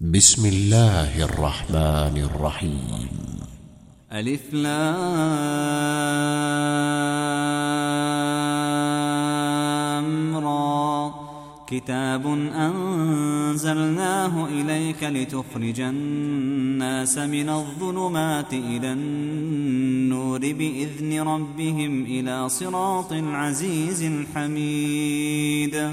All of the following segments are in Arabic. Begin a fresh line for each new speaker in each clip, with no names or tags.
بسم الله الرحمن الرحيم.
ألف لام را كتاب أنزلناه إليك لتخرج الناس من الظلمات إلى النور بإذن ربهم إلى صراط العزيز الحميد.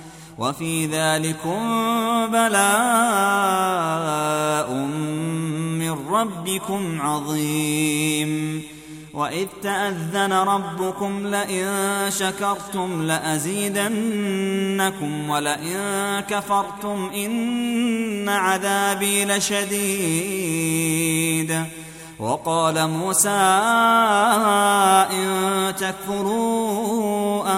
وفي ذلكم بلاء من ربكم عظيم. وإذ تأذن ربكم لئن شكرتم لأزيدنكم ولئن كفرتم إن عذابي لشديد. وقال موسى إن تكفروا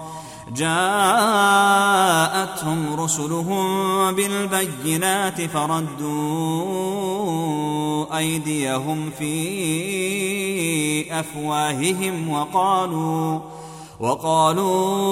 جاءتهم رسلهم بالبينات فردوا أيديهم في أفواههم وقالوا وقالوا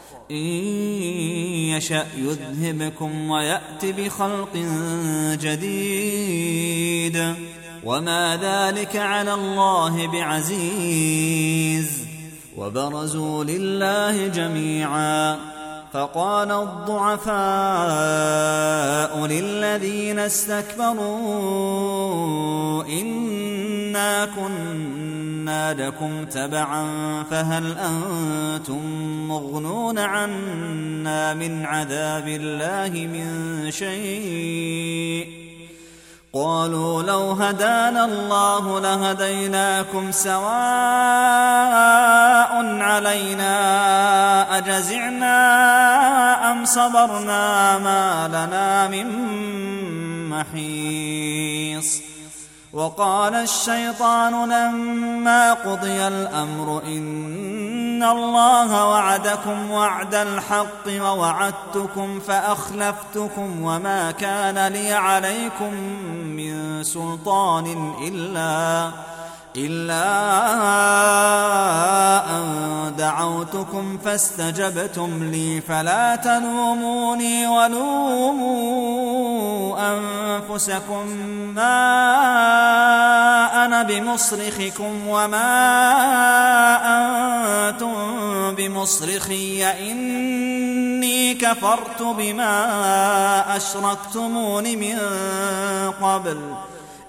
إن يشأ يذهبكم ويأت بخلق جديد. وما ذلك على الله بعزيز. وبرزوا لله جميعا. فقال الضعفاء للذين استكبروا إنا كنا لكم تبعا فهل أنتم مغنون عنا من عذاب الله من شيء؟ قالوا لو هدانا الله لهديناكم سواء علينا أجزعنا أم صبرنا ما لنا من محيص. وقال الشيطان لما قضي الأمر إن الله وعدكم وعد الحق ووعدتكم فأخلفتكم وما كان لي عليكم من سلطان إلا إلا أن دعوتكم فاستجبتم لي فلا تلوموني ولوموا أنفسكم ما أنا بمصرخكم وما أنتم بمصرخي إني كفرت بما أشركتمون من قبل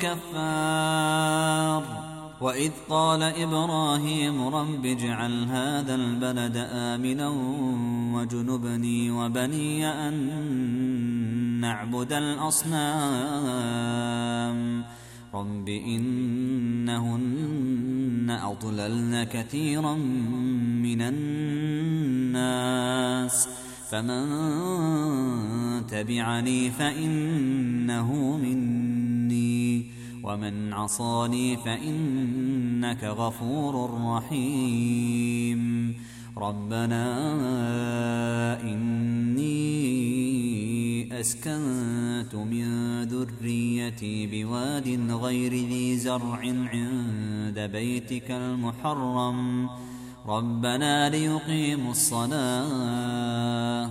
كفار وإذ قال إبراهيم رب اجعل هذا البلد آمنا وجنبني وبني أن نعبد الأصنام. رب إنهن أضللن كثيرا من الناس. فمن تبعني فإنه مني. ومن عصاني فإنك غفور رحيم. ربنا إني أسكنت من ذريتي بواد غير ذي زرع عند بيتك المحرم. ربنا ليقيموا الصلاة.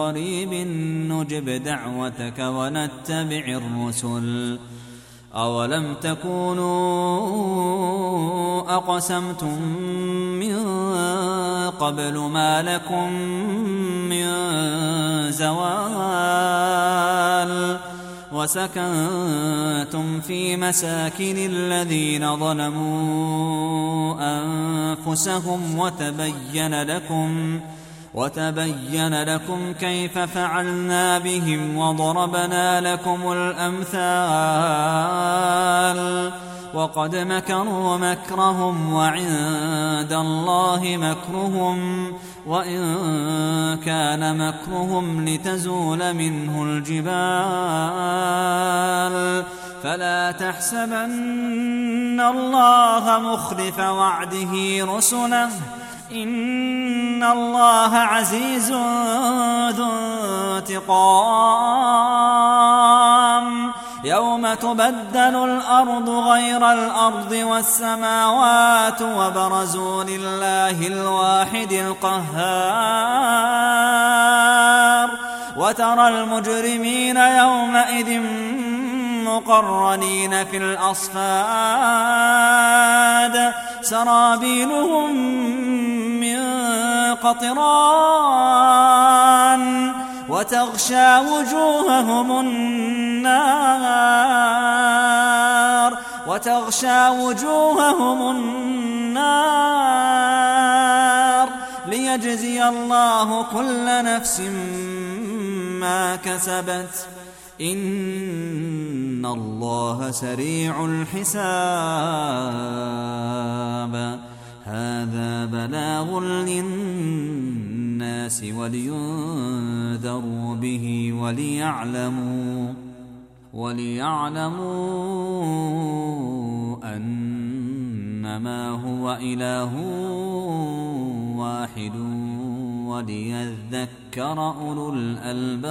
قريب نجب دعوتك ونتبع الرسل. أولم تكونوا أقسمتم من قبل ما لكم من زوال وسكنتم في مساكن الذين ظلموا أنفسهم وتبين لكم وتبين لكم كيف فعلنا بهم وضربنا لكم الأمثال. وقد مكروا مكرهم وعند الله مكرهم. وإن كان مكرهم لتزول منه الجبال. فلا تحسبن الله مخلف وعده رسله. الله عزيز ذو انتقام يوم تبدل الأرض غير الأرض والسماوات وبرزوا لله الواحد القهار وترى المجرمين يومئذ مقرنين في الأصفاد سرابيلهم قطران وتغشى وجوههم النار وتغشى وجوههم النار ليجزي الله كل نفس ما كسبت. إن الله سريع الحساب. هذا بلاغ للناس ولينذروا به وليعلموا وليعلموا أنما هو إله واحد وليذكر أولو الألباب.